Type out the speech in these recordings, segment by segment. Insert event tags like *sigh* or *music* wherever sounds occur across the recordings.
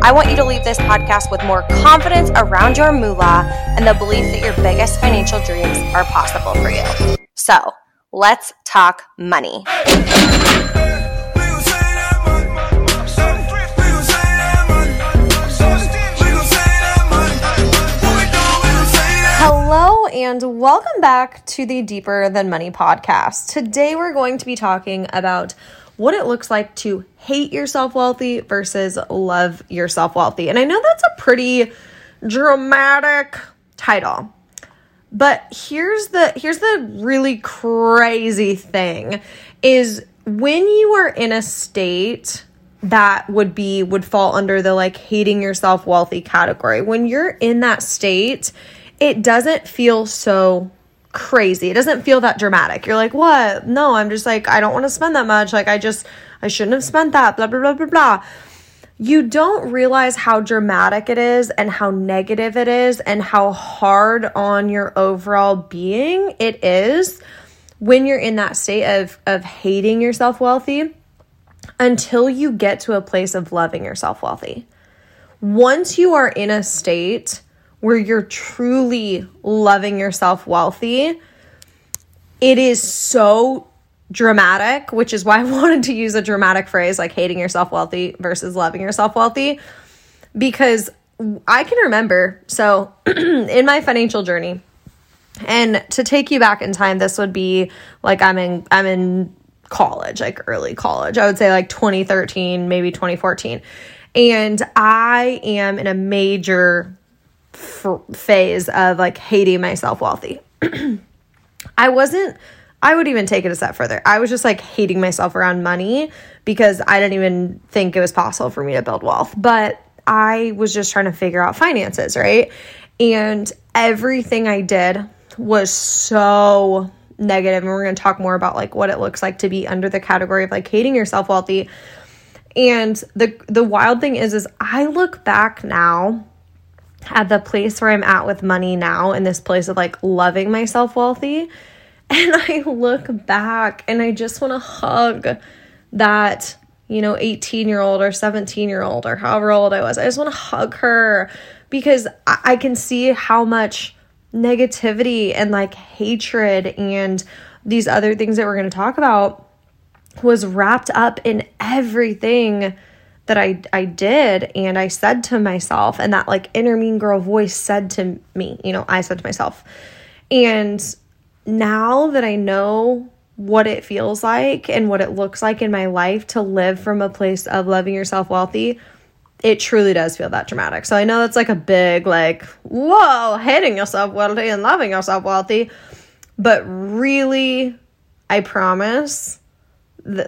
I want you to leave this podcast with more confidence around your moolah and the belief that your biggest financial dreams are possible for you. So, let's talk money. Hello, and welcome back to the Deeper Than Money podcast. Today, we're going to be talking about what it looks like to hate yourself wealthy versus love yourself wealthy. And I know that's a pretty dramatic title. But here's the here's the really crazy thing is when you are in a state that would be would fall under the like hating yourself wealthy category. When you're in that state, it doesn't feel so crazy. It doesn't feel that dramatic. You're like, what? No, I'm just like, I don't want to spend that much. Like, I just, I shouldn't have spent that, blah, blah, blah, blah, blah. You don't realize how dramatic it is and how negative it is and how hard on your overall being it is when you're in that state of, of hating yourself wealthy until you get to a place of loving yourself wealthy. Once you are in a state where you're truly loving yourself wealthy, it is so dramatic, which is why I *laughs* wanted to use a dramatic phrase like hating yourself wealthy versus loving yourself wealthy. Because I can remember so *clears throat* in my financial journey and to take you back in time this would be like I'm in I'm in college like early college I would say like 2013 maybe 2014 and I am in a major f- phase of like hating myself wealthy. *clears throat* I wasn't I would even take it a step further. I was just like hating myself around money because I didn't even think it was possible for me to build wealth. But I was just trying to figure out finances, right? And everything I did was so negative. and we're going to talk more about like what it looks like to be under the category of like hating yourself wealthy. And the the wild thing is is I look back now at the place where I'm at with money now, in this place of like loving myself wealthy. *laughs* And I look back and I just want to hug that, you know, 18 year old or 17 year old or however old I was. I just want to hug her because I can see how much negativity and like hatred and these other things that we're going to talk about was wrapped up in everything that I I did and I said to myself and that like inner mean girl voice said to me, you know, I said to myself. And now that I know what it feels like and what it looks like in my life to live from a place of loving yourself wealthy, it truly does feel that dramatic. So I know that's like a big like, whoa, hating yourself wealthy and loving yourself wealthy. But really, I promise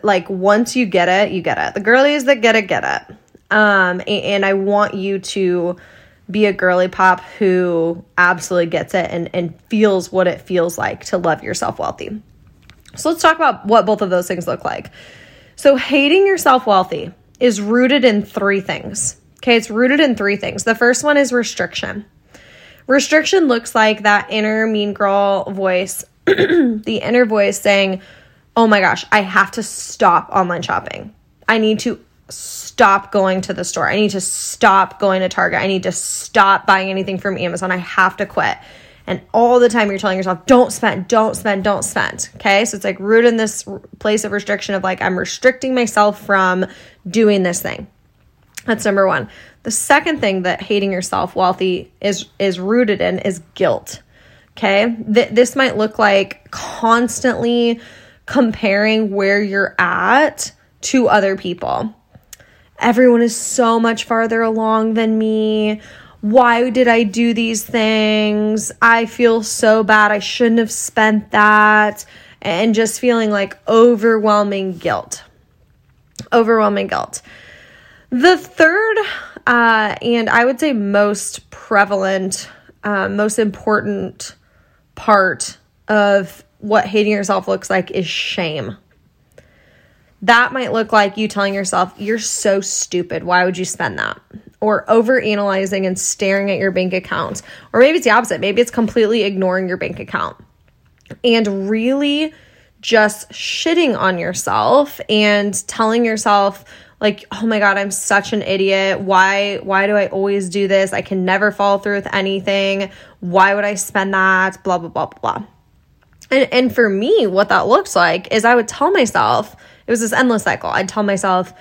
like once you get it, you get it. The girlies that get it, get it. Um, and, and I want you to be a girly pop who absolutely gets it and, and feels what it feels like to love yourself wealthy. So let's talk about what both of those things look like. So, hating yourself wealthy is rooted in three things. Okay, it's rooted in three things. The first one is restriction. Restriction looks like that inner mean girl voice, *clears throat* the inner voice saying, oh my gosh, I have to stop online shopping. I need to stop going to the store. I need to stop going to Target. I need to stop buying anything from Amazon. I have to quit. And all the time you're telling yourself, don't spend, don't spend, don't spend. Okay. So it's like rooted in this place of restriction of like, I'm restricting myself from doing this thing. That's number one. The second thing that hating yourself wealthy is is rooted in is guilt. Okay. Th- this might look like constantly comparing where you're at to other people. Everyone is so much farther along than me. Why did I do these things? I feel so bad. I shouldn't have spent that. And just feeling like overwhelming guilt. Overwhelming guilt. The third Uh, and I would say most prevalent, uh, most important part of what hating yourself looks like is shame. That might look like you telling yourself, You're so stupid. Why would you spend that? Or over analyzing and staring at your bank account. Or maybe it's the opposite. Maybe it's completely ignoring your bank account and really just shitting on yourself and telling yourself, like oh my god i'm such an idiot why why do i always do this i can never follow through with anything why would i spend that blah blah blah blah blah and, and for me what that looks like is i would tell myself it was this endless cycle i'd tell myself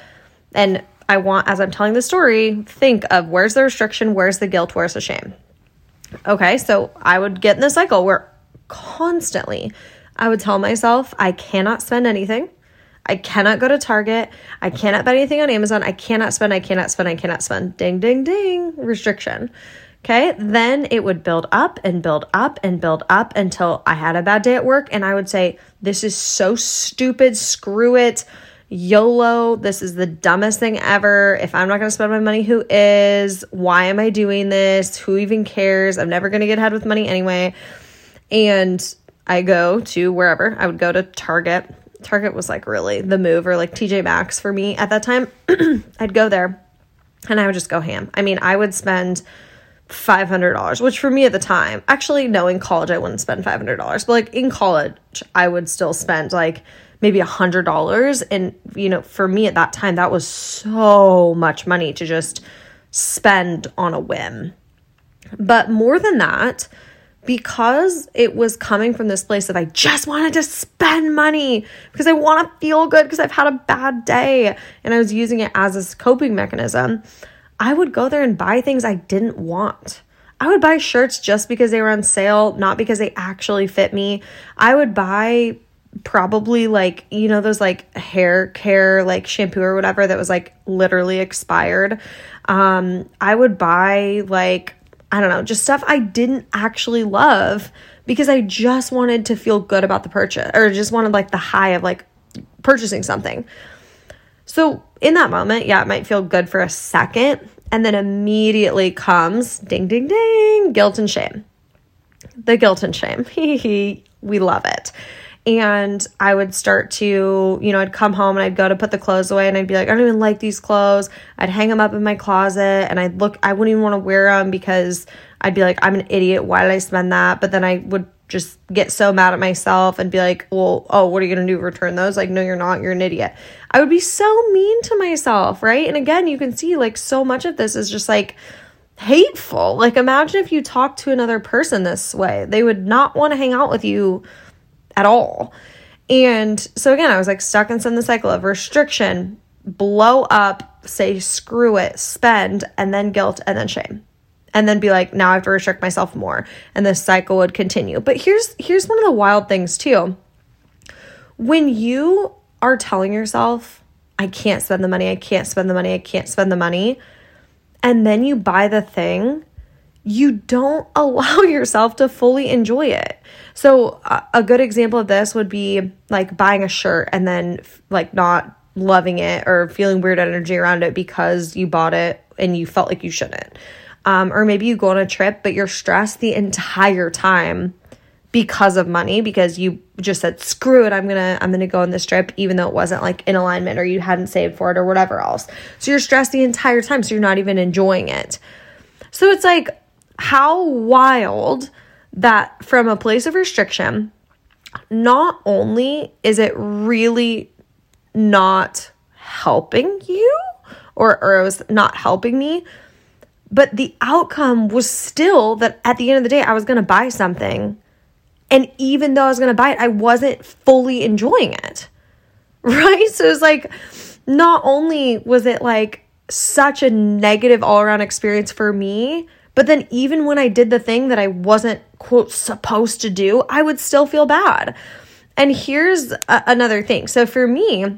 and i want as i'm telling the story think of where's the restriction where's the guilt where's the shame okay so i would get in the cycle where constantly i would tell myself i cannot spend anything I cannot go to Target. I cannot buy anything on Amazon. I cannot spend, I cannot spend, I cannot spend. Ding, ding, ding. Restriction. Okay. Then it would build up and build up and build up until I had a bad day at work and I would say, This is so stupid. Screw it. YOLO. This is the dumbest thing ever. If I'm not to spend my money, who is? Why am I doing this? Who even cares? I'm never to get ahead with money anyway. And I go to wherever. I would go to Target Target was like really the move, or like TJ Maxx for me at that time. *clears throat* I'd go there and I would just go ham. I mean, I would spend $500, which for me at the time, actually, no, in college, I wouldn't spend $500, but like in college, I would still spend like maybe a $100. And, you know, for me at that time, that was so much money to just spend on a whim. But more than that, because it was coming from this place that I just wanted to spend money because I want to feel good because I've had a bad day and I was using it as a coping mechanism, I would go there and buy things I didn't want. I would buy shirts just because they were on sale, not because they actually fit me. I would buy probably like, you know, those like hair care, like shampoo or whatever that was like literally expired. Um, I would buy like I don't know, just stuff I didn't actually love because I just wanted to feel good about the purchase or just wanted like the high of like purchasing something. So in that moment, yeah, it might feel good for a second and then immediately comes ding, ding, ding, guilt and shame. The guilt and shame. *laughs* we love it and I would start to, you know, I'd come home and I'd go to put the clothes away and I'd be like, I don't even like these clothes. I'd hang them up in my closet and I'd look, I wouldn't even want to wear them because I'd be like, I'm an idiot. Why did I spend that? But then I would just get so mad at myself and be like, well, oh, what are you going to do? Return those? Like, no, you're not. You're an idiot. I would be so mean to myself, right? And again, you can see like so much of this is just like, hateful. Like imagine if you talked to another person this way. They would not want to hang out with you at all. And so again, I was like stuck in the cycle of restriction, blow up, say screw it, spend, and then guilt, and then shame. And then be like, now I have to restrict myself more. And this cycle would continue. But here's here's one of the wild things too. When you are telling yourself, I can't spend the money, I can't spend the money, I can't spend the money, and then you buy the thing, you don't *laughs* allow yourself to fully enjoy it. So, a good example of this would be like buying a shirt and then like not loving it or feeling weird energy around it because you bought it and you felt like you shouldn't. Um, or maybe you go on a trip, but you're stressed the entire time because of money because you just said screw it i'm gonna i'm gonna go on this trip even though it wasn't like in alignment or you hadn't saved for it or whatever else. So you're stressed the entire time so you're not even enjoying it. So it's like how wild that from a place of restriction, not only is it really not helping you or, or it was not helping me, but the outcome was still that at the end of the day, I was going to buy something. And even though I was going to buy it, I wasn't fully enjoying it. *laughs* Right? So it was like, not only was it like such a negative all around experience for me, but then, even when I did the thing that I wasn't, quote, supposed to do, I would still feel bad. And here's a- another thing. So, for me,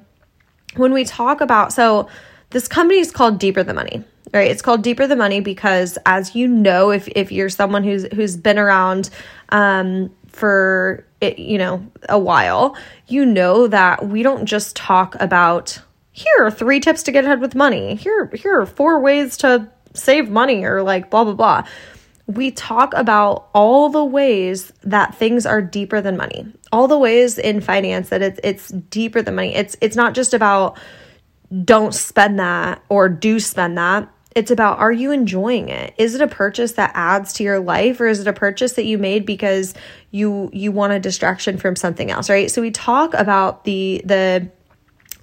when we talk about, so this company is called Deeper Than Money, right? It's called Deeper Than Money because, as you know, if, if you're someone who's, who's been around, um, for it, you know, a while, you know that we don't just talk about here are three tips to get ahead with money. Here, here are four ways to save money or like blah, blah, blah. We talk about all the ways that things are deeper than money, all the ways in finance that it's, it's deeper than money. It's, it's not just about don't spend that or do spend that it's about are you enjoying it? Is it a purchase that adds to your life or is it a purchase that you made because you you want a distraction from something else right? So we talk about the the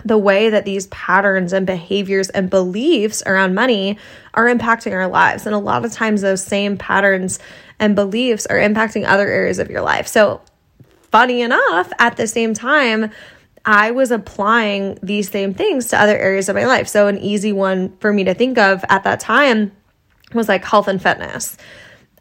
the way that these patterns and behaviors and beliefs around money are impacting our lives. And a lot of times those same patterns and beliefs are impacting other areas of your life. So funny enough at the same time I was applying these same things to other areas of my life. So, an easy one for me to think of at that time was like health and fitness.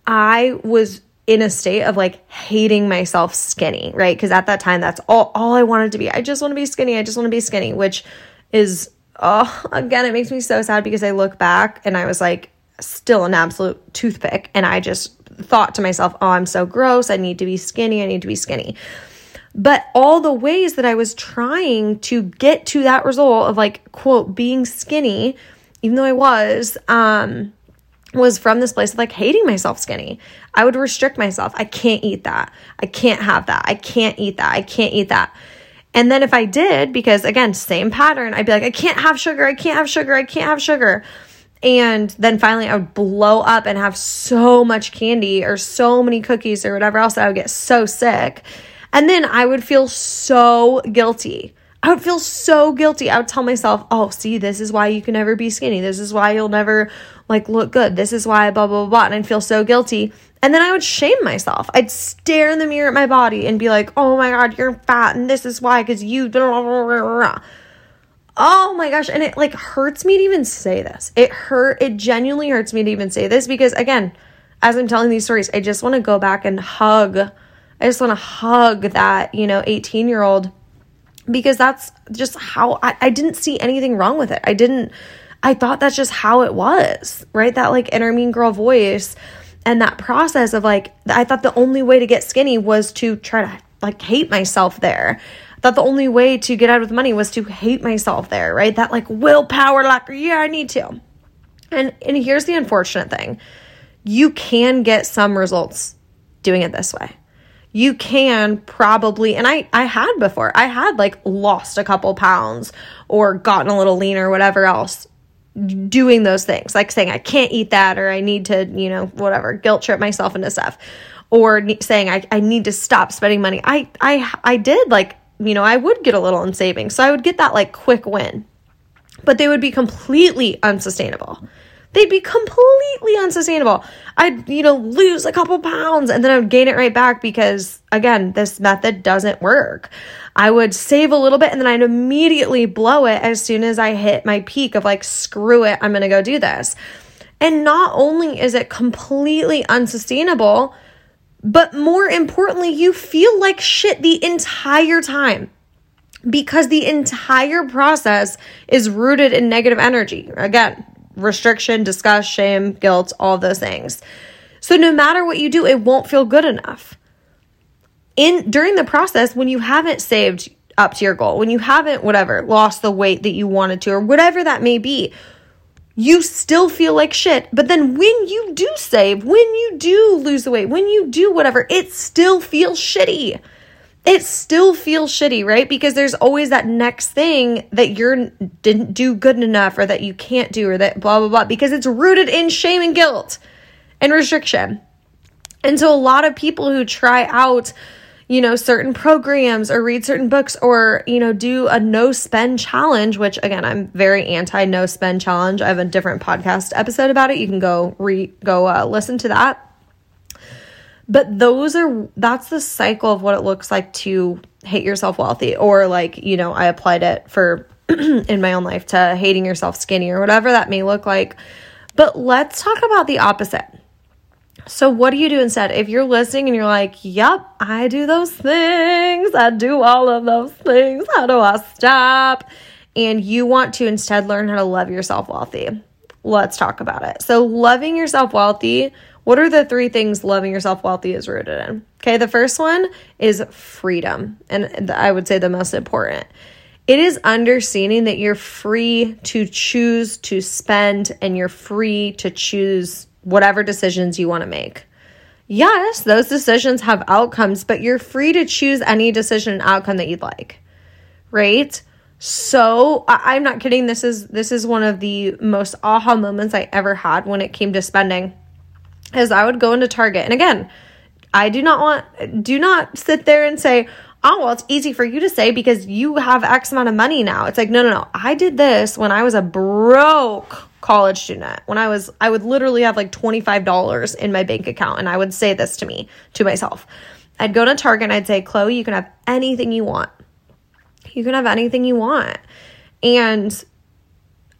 I was in a state of like hating myself skinny, right? Because at that time, that's all, all I wanted to be. I just want to be skinny. I just want to be skinny, which is, oh, again, it makes me so sad because I look back and I was like still an absolute toothpick. And I just thought to myself, oh, I'm so gross. I need to be skinny. I need to be skinny. But all the ways that I was trying to get to that result of like, quote, being skinny, even though I was, um, was from this place of like hating myself skinny. I would restrict myself. I can't eat that. I can't have that. I can't eat that. I can't eat that. And then if I did, because again, same pattern, I'd be like, I can't have sugar. I can't have sugar. I can't have sugar. And then finally, I would blow up and have so much candy or so many cookies or whatever else I would get so sick. And then I would feel so guilty. I would feel so guilty. I would tell myself, oh, see, this is why you can never be skinny. This is why you'll never like look good. This is why blah, blah, blah, blah. And I'd feel so guilty. And then I would shame myself. I'd stare in the mirror at my body and be like, oh my God, you're fat. And this is why, because you. Oh my gosh. And it like hurts me to even say this. It hurt. It genuinely hurts me to even say this because, again, as I'm telling these stories, I just want to go back and hug I just want to hug that, you know, 18 year old because that's just how I, I didn't see anything wrong with it. I didn't, I thought that's just how it was, right? That like inner mean girl voice and that process of like, I thought the only way to get skinny was to try to like hate myself there. I thought the only way to get out of the money was to hate myself there, right? That like willpower, like, yeah, I need to. And and here's the unfortunate thing. You can get some results doing it this way you can probably and I I had before. I had like lost a couple pounds or gotten a little leaner or whatever else doing those things. Like saying I can't eat that or I need to, you know, whatever, guilt trip myself into stuff or saying I I need to stop spending money. I I I did like, you know, I would get a little in savings. So I would get that like quick win. But they would be completely unsustainable they'd be completely unsustainable. I'd, you know, lose a couple pounds and then I would gain it right back because, again, this method doesn't work. I would save a little bit and then I'd immediately blow it as soon as I hit my peak of like, screw it, I'm gonna go do this. And not only is it completely unsustainable, but more importantly, you feel like shit the entire time because the entire process is rooted in negative energy. Again, restriction, disgust, shame, guilt, all those things. So no matter what you do, it won't feel good enough. In during the process when you haven't saved up to your goal, when you haven't whatever, lost the weight that you wanted to or whatever that may be, you still feel like shit. But then when you do save, when you do lose the weight, when you do whatever, it still feels shitty it still feels shitty, right? Because there's always that next thing that you're didn't do good enough or that you can't do or that blah blah blah because it's rooted in shame and guilt and restriction. And so a lot of people who try out you know certain programs or read certain books or you know do a no spend challenge which again I'm very anti no spend challenge. I have a different podcast episode about it. You can go re go uh, listen to that but those are that's the cycle of what it looks like to hate yourself wealthy or like, you know, I applied it for *clears throat* in my own life to hating yourself skinny or whatever that may look like. But let's talk about the opposite. So, what do you do instead? If you're listening and you're like, yep, I do those things, I do all of those things, how do I stop? And you want to instead learn how to love yourself wealthy. Let's talk about it. So, loving yourself wealthy what are the three things loving yourself wealthy is rooted in? Okay, the first one is freedom. And I would say the most important. It is understanding that you're free to choose to spend and you're free to choose whatever decisions you want to make. Yes, those decisions have outcomes, but you're free to choose any decision and outcome that you'd like. Right? So, I- I'm not kidding. This is this is one of the most aha moments I ever had when it came to spending. Is I would go into Target. And again, I do not want do not sit there and say, oh, well, it's easy for you to say because you have X amount of money now. It's like, no, no, no. I did this when I was a broke college student. When I was, I would literally have like $25 in my bank account. And I would say this to me, to myself. I'd go to Target and I'd say, Chloe, you can have anything you want. You can have anything you want. And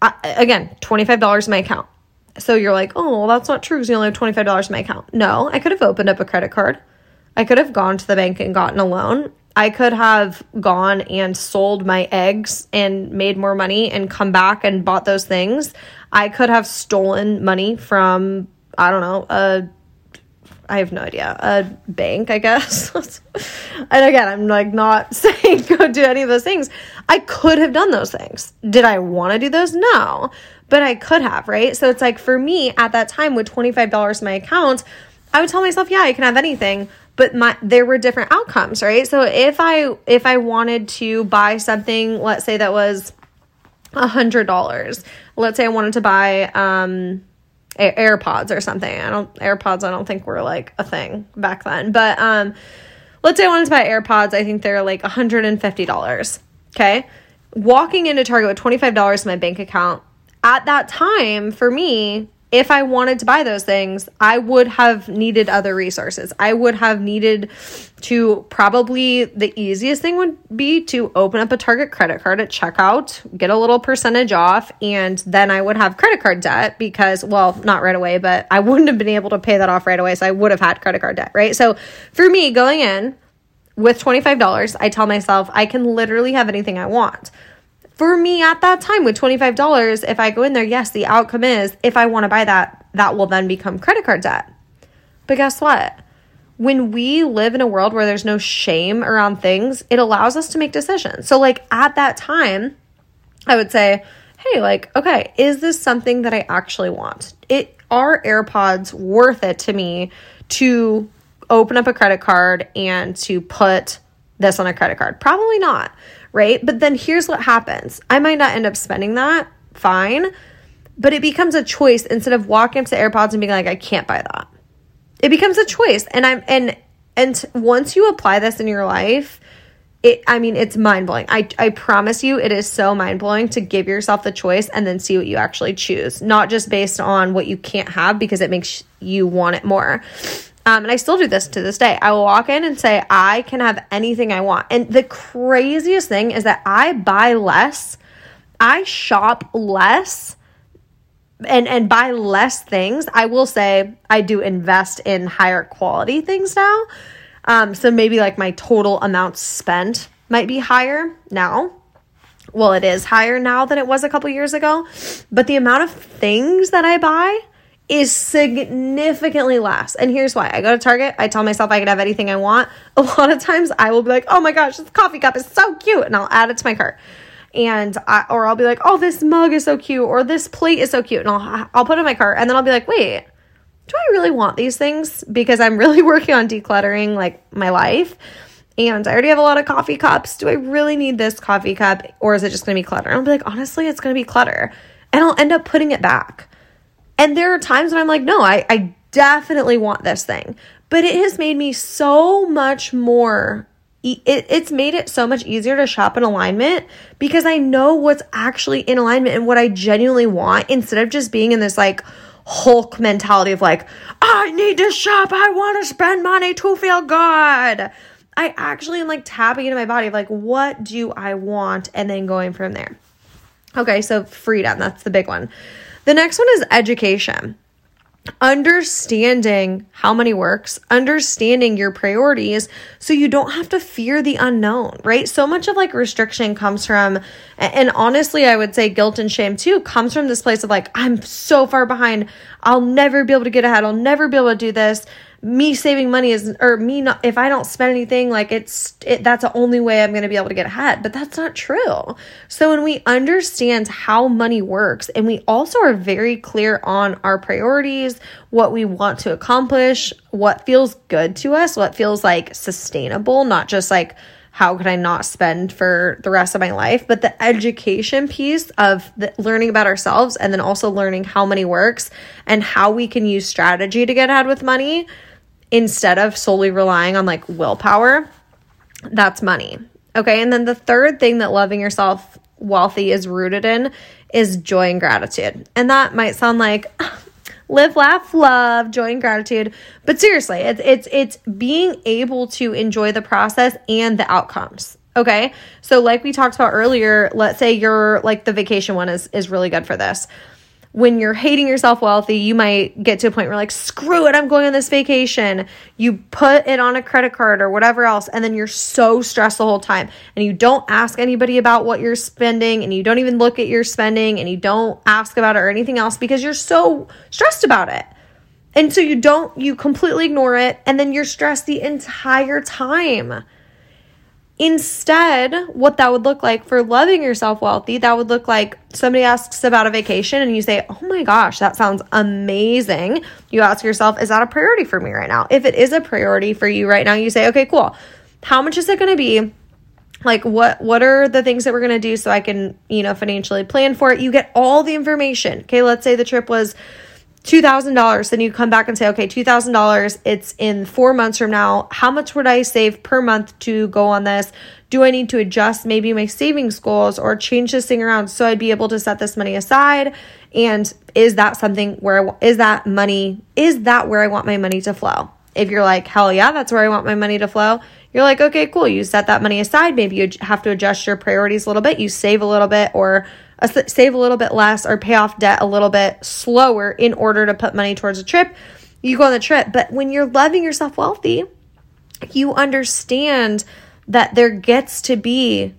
I, again, $25 in my account. So you're like, oh, well, that's not true because you only have $25 in my account. No, I could have opened up a credit card. I could have gone to the bank and gotten a loan. I could have gone and sold my eggs and made more money and come back and bought those things. I could have stolen money from, I don't know, a I have no idea. A bank, I guess. *laughs* and again, I'm like not *laughs* saying go do any of those things. I could have done those things. Did I want to do those? No. But I could have, right? So it's like for me at that time with $25 in my account, I would tell myself, yeah, I can have anything but my there were different outcomes right? So if i if i wanted to buy something let's say that was a hundred dollars let's say i wanted to buy um airpods or something. I don't airpods i don't think were like a thing back then but um let's say i wanted to buy airpods i think they're like $150 okay? Walking into target with $25 in my bank account at that time for me if I wanted to buy those things, I would have needed other resources. I would have needed to probably the easiest thing would be to open up a Target credit card at checkout, get a little percentage off, and then I would have credit card debt because, well, not right away, but I *laughs* wouldn't have been able to pay that off right away. So I would have had credit card debt, right? So for me, going in with $25, I tell myself I can literally have anything I want for me at that time with $25, if I go in there, yes, the outcome is if I want to buy that, that will then become credit card debt. But guess what? When we live in a world where there's no shame around things, it allows us to make decisions. So, like at that time, I would say, hey, like, okay, is this something that I actually want? It are AirPods worth it to me to open up a credit card and to put this on a credit card? Probably not right? But then here's what happens I might not end up spending that, fine, but it becomes a choice instead of walking up to AirPods and being like, I can't buy that. It becomes a choice. And I'm, and, and once you apply this in your life, it, I mean, it's mind blowing. I, I promise you, it is so mind blowing to give yourself the choice and then see what you actually choose, not just based on what you can't have because it makes you want it more. Um, and I still do this to this day. I will walk in and say, I can have anything I want. And the craziest thing is that I buy less, I shop less and and buy less things. I will say I do invest in higher quality things now. Um, so maybe like my total amount spent might be higher now. Well, it is higher now than it was a couple years ago, but the amount of things that I buy is significantly less. And here's why. I go to Target, I tell myself I can have anything I want. A lot of times I will be like, "Oh my gosh, this coffee cup is so cute." And I'll add it to my cart. And I, or I'll be like, "Oh, this mug is so cute," or "This plate is so cute." And I'll I'll put it in my cart and then I'll be like, "Wait, do I really want these things?" Because I'm really *laughs* working on decluttering like my life. And I already have a lot of coffee cups. Do I really need this coffee cup or is it just to be clutter? And I'll be like, "Honestly, it's to be clutter." And I'll end up putting it back and there are times when I'm like, no, I, I definitely want this thing. But it has made me so much more it, it's made it so much easier to shop in alignment because I know what's actually in alignment and what I genuinely want instead of just being in this like Hulk mentality of like, I need to shop, I want to spend money to feel good. I actually am like tapping into my body of like, what do I want? And then going from there. Okay, so freedom, that's the big one. The next one is education. Understanding how money works, understanding your priorities so you don't have to fear the unknown, right? So much of like restriction comes from, and honestly, I would say guilt and shame too comes from this place of like, I'm so far behind. I'll never be able to get ahead. I'll never be able to do this. Me saving money is or me not if I don't spend anything like it's it, that's the only way I'm going to be able to get ahead but that's not true. So when we understand how money works and we also are very clear on our priorities, what we want to accomplish, what feels good to us, what feels like sustainable, not just like how could I not spend for the rest of my life? But the education piece of the, learning about ourselves and then also learning how money works and how we can use strategy to get ahead with money instead of solely relying on like willpower. That's money. Okay. And then the third thing that loving yourself wealthy is rooted in is joy and gratitude. And that might sound like, *laughs* live, laugh, love, joy and gratitude. But seriously, it's it's it's being able to enjoy the process and the outcomes. Okay? So like we talked about earlier, let's say you're like the vacation one is is really good for this when you're hating yourself wealthy, you might get to a point where like, screw it, I'm going on this vacation. You put it on a credit card or whatever else, and then you're so stressed the whole time. And you don't ask anybody about what you're spending, and you don't even look at your spending, and you don't ask about it or anything else because you're so stressed about it. And so you don't, you completely ignore it, and then you're stressed the entire time. Instead, what that would look like for loving yourself wealthy, that would look like somebody asks about a vacation and you say, Oh my gosh, that sounds amazing. You ask yourself, Is that a priority for me right now? If it is a priority for you right now, you say, Okay, cool. How much is it going to be? Like what what are the things that we're going to do so I can, you know, financially plan for it? You get all the information. Okay, let's say the trip was $2,000. Then you come back and say, okay, $2,000. It's in four months from now. How much would I save per month to go on this? Do I need to adjust maybe my savings goals or change this thing around so I'd be able to set this money aside? And is that something where, is that money, is that where I want my money to flow? If you're like, hell yeah, that's where I want my money to flow, you're like, okay, cool. You set that money aside. Maybe you have to adjust your priorities a little bit. You save a little bit or uh, save a little bit less or pay off debt a little bit slower in order to put money towards a trip, you go on the trip. But when you're loving yourself wealthy, you understand that there gets to be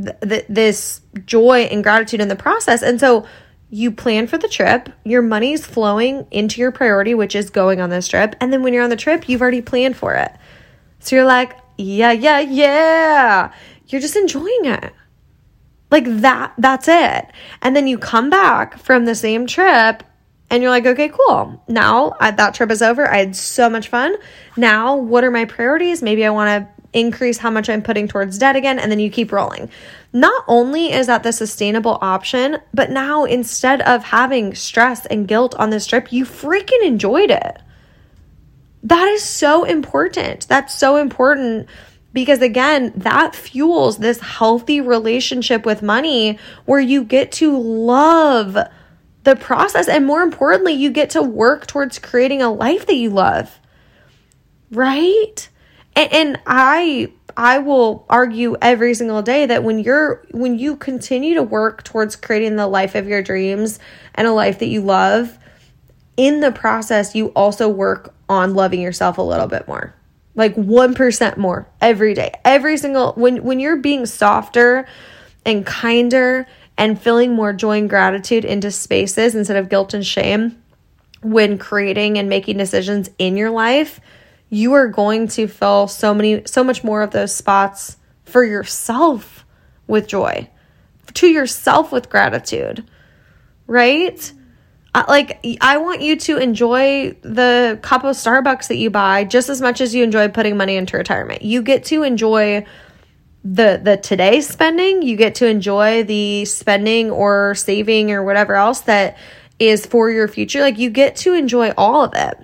th- th- this joy and gratitude in the process. And so you plan for the trip, your money's flowing into your priority, which is going on this trip. And then when you're on the trip, you've already planned for it. So you're like, yeah, yeah, yeah. You're just enjoying it. Like that, that's it. And then you come back from the same trip and you're like, okay, cool. Now I, that trip is over. I had so much fun. Now, what are my priorities? Maybe I want to increase how much I'm putting towards debt again. And then you keep rolling. Not only is that the sustainable option, but now instead of having stress and guilt on this trip, you freaking enjoyed it. That is so important. That's so important because again, that fuels this healthy relationship with money where you get to love the process. And more importantly, you get to work towards creating a life that you love. Right? And, and I I will argue every single day that when you're when you continue to work towards creating the life of your dreams and a life that you love, in the process you also work on loving yourself a little bit more. Like 1% more every day. Every single when when you're being softer and kinder and feeling more joy and gratitude into spaces instead of guilt and shame when creating and making decisions in your life you are going to fill so many so much more of those spots for yourself with joy to yourself with gratitude right like I want you to enjoy the cup of Starbucks that you buy just as much as you enjoy putting money into retirement. You get to enjoy the the today spending, you get to enjoy the spending or saving or whatever else that is for your future. Like you get to enjoy all of it.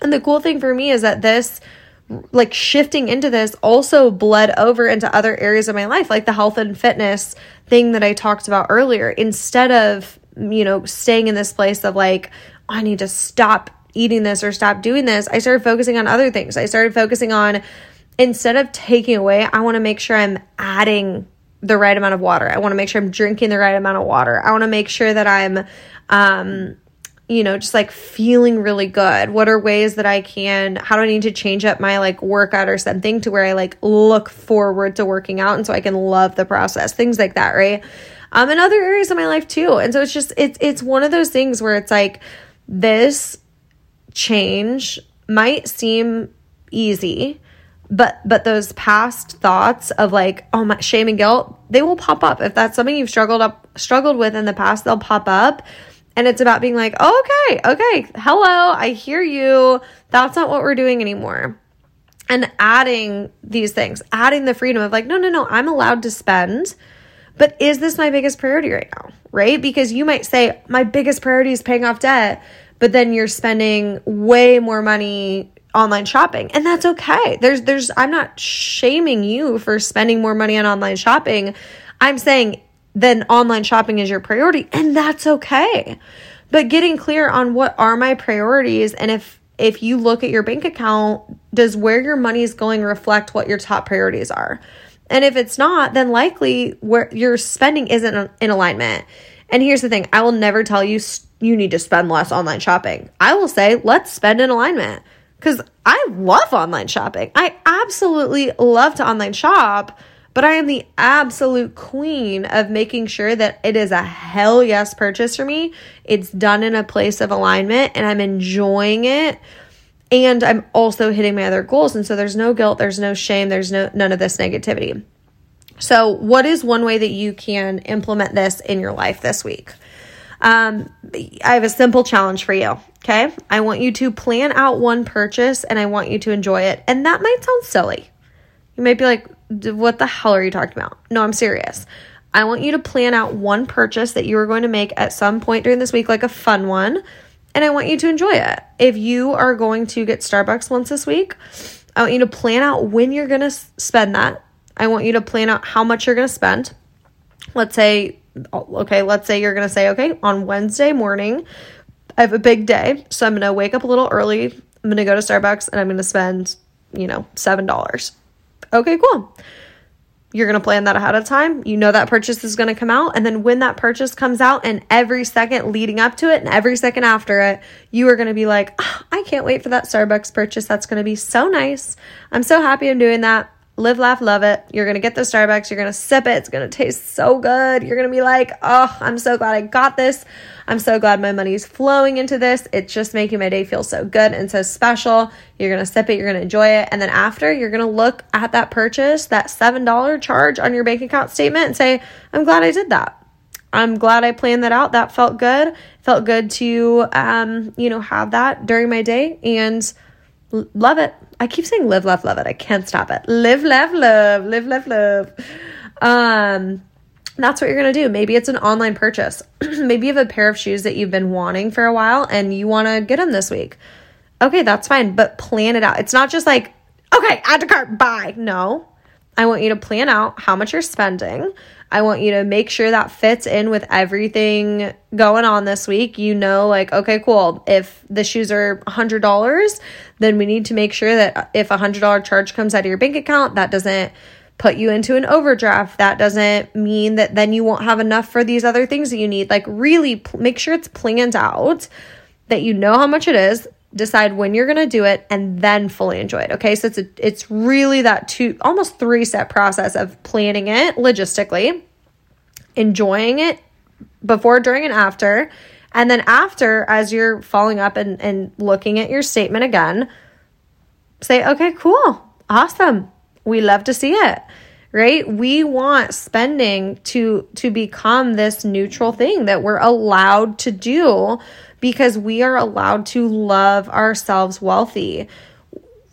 And the cool thing for me is that this like shifting into this also bled over into other areas of my life like the health and fitness thing that I talked about earlier instead of you know, staying in this place of like, I need to stop eating this or stop doing this, I started focusing on other things. I started focusing on instead of taking away, I want to make sure I'm adding the right amount of water. I want to make sure I'm drinking the right amount of water. I want to make sure that I'm um you know, just like feeling really good. What are ways that I can, how do I need to change up my like workout or something to where I like look forward to working out and so I can love the process, things like that, right? Um, in other areas of my life too. And so it's just it's it's one of those things where it's like this change might seem easy, but but those past thoughts of like oh my shame and guilt they will pop up. If that's something you've struggled up struggled with in the past they'll pop up. And it's about being like okay okay hello i hear you. That's not what we're doing anymore. And adding these things adding the freedom of like no no no i'm allowed to spend but is this my biggest priority right now? Right? Because you might say my biggest priority is paying off debt but then you're spending way more money online shopping. And that's okay. There's there's i'm not shaming you for spending more money on online shopping. I'm saying then online shopping is your priority and that's okay. But getting clear on what are my priorities and if if you look at your bank account does where your money is going reflect what your top priorities are and if it's not then likely where your spending isn't in alignment and here's the thing i will never tell you you need to spend less online shopping i will say let's spend in alignment because I love online shopping. I absolutely love to online shop, but I am the absolute queen of making sure that it is a hell yes purchase for me. It's done in a place of alignment and I'm enjoying it. And I'm also hitting my other goals. And so there's no guilt, there's no shame, there's no none of this negativity. So, what is one way that you can implement this in your life this week? Um, I have a simple challenge for you. Okay. I want you to plan out one purchase and I want you to enjoy it. And that might sound silly. You might be like, what the hell are you talking about? No, I'm serious. I want you to plan out one purchase that you are going to make at some point during this week, like a fun one, and I want you to enjoy it. If you are going to get Starbucks once this week, I want you to plan out when you're going to spend that. I want you to plan out how much you're going to spend. Let's say oh, okay, let's say you're going to say, okay, on Wednesday morning, I have a big day. So I'm going to wake up a little early. I'm going to go to Starbucks and I'm going to spend, you know, $7. Okay, cool. You're going to plan that ahead of time. You know that purchase is going to come out. And then when that purchase comes out, and every second leading up to it and every second after it, you are going to be like, oh, I can't wait for that Starbucks purchase. That's going to be so nice. I'm so happy I'm doing that live, laugh, love it. You're going to get the Starbucks. You're going to sip it. It's going to taste so good. You're going to be like, oh, I'm so glad I got this. I'm so glad my money's flowing into this. It's just making my day feel so good and so special. You're going to sip it. You're going to enjoy it. And then after, you're going to look at that purchase, that $7 charge on your bank account statement and say, I'm glad I did that. I'm glad I planned that out. That felt good. Felt good to, um, you know, have that during my day and love it. I keep saying live, love, love it. I can't stop it. Live, love, love, live, love, love. Um, that's what you're going to do. Maybe it's an online purchase. *clears throat* Maybe you have a pair of shoes that you've been wanting for a while and you want to get them this week. Okay, that's fine, but plan it out. It's not just like, okay, add to cart, buy. No. I want you to plan out how much you're spending. I want you to make sure that fits in with everything going on this week. You know, like, okay, cool. If the shoes are $100, then we need to make sure that if a $100 charge comes out of your bank account, that doesn't put you into an overdraft. That doesn't mean that then you won't have enough for these other things that you need. Like, really make sure it's planned out, that you know how much it is, decide when you're to do it and then fully enjoy it okay so it's a, it's really that two almost three step process of planning it logistically enjoying it before during and after and then after as you're following up and, and looking at your statement again say okay cool awesome we love to see it right we want spending to to become this neutral thing that we're allowed to do because we are allowed to love ourselves wealthy.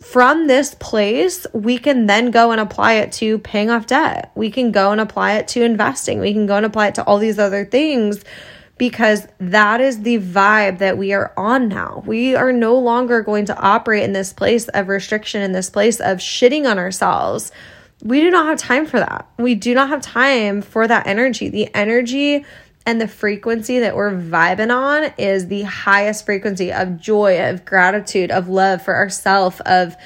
From this place, we can then go and apply it to paying off debt. We can go and apply it to investing. We can go and apply it to all these other things because that is the vibe that we are on now. We are no longer going to operate in this place of restriction, in this place of shitting on ourselves. We do not have time for that. We do not have time for that energy. The energy and the frequency that we're vibing on is the highest frequency of joy, of gratitude, of love for ourselves, of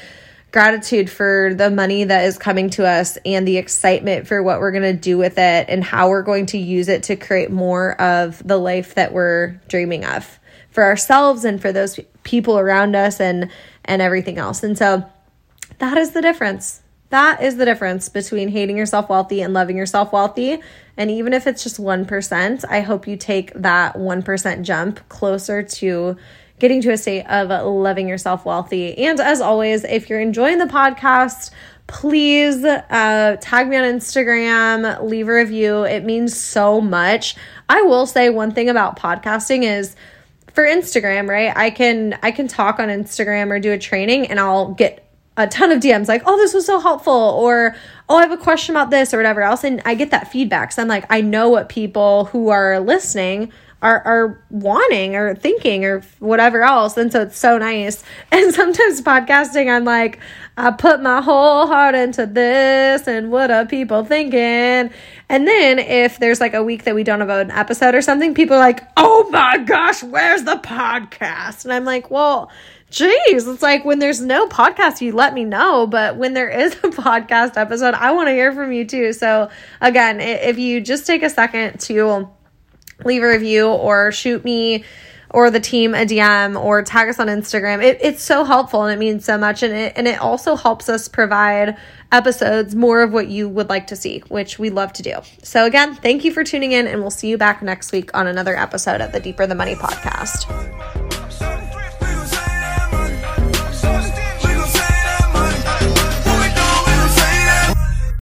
gratitude for the money that is coming to us and the excitement for what we're going to do with it and how we're going to use it to create more of the life that we're dreaming of for ourselves and for those people around us and and everything else. And so that is the difference. That is the difference between hating yourself wealthy and loving yourself wealthy. And even if it's just 1%, I hope you take that 1% jump closer to getting to a state of loving yourself wealthy. And as always, if you're enjoying the podcast, please uh, tag me on Instagram, leave a review. It means so much. I will say one thing about podcasting is for Instagram, right? I can I can talk on Instagram or do a training and I'll get a ton of DMs like, "Oh, this was so helpful," or "Oh, I have a question about this," or whatever else, and I get that feedback. So I'm like, I know what people who are listening are are wanting or thinking or whatever else, and so it's so nice. *laughs* And sometimes podcasting, I'm like, I put my whole heart into this, and what are people thinking? And then if there's like a week that we don't have an episode or something, people are like, "Oh my gosh, where's the podcast?" And I'm like, well Jeez, it's like when there's no podcast, you let me know. But when there is a *laughs* podcast episode, I want to hear from you too. So, again, if you just take a second to leave a review or shoot me or the team a DM or tag us on Instagram, it, it's so helpful and it means so much. And it, and it also helps us provide episodes more of what you would like to see, which we love to do. So, again, thank you for tuning in, and we'll see you back next week on another episode of the Deeper the Money podcast.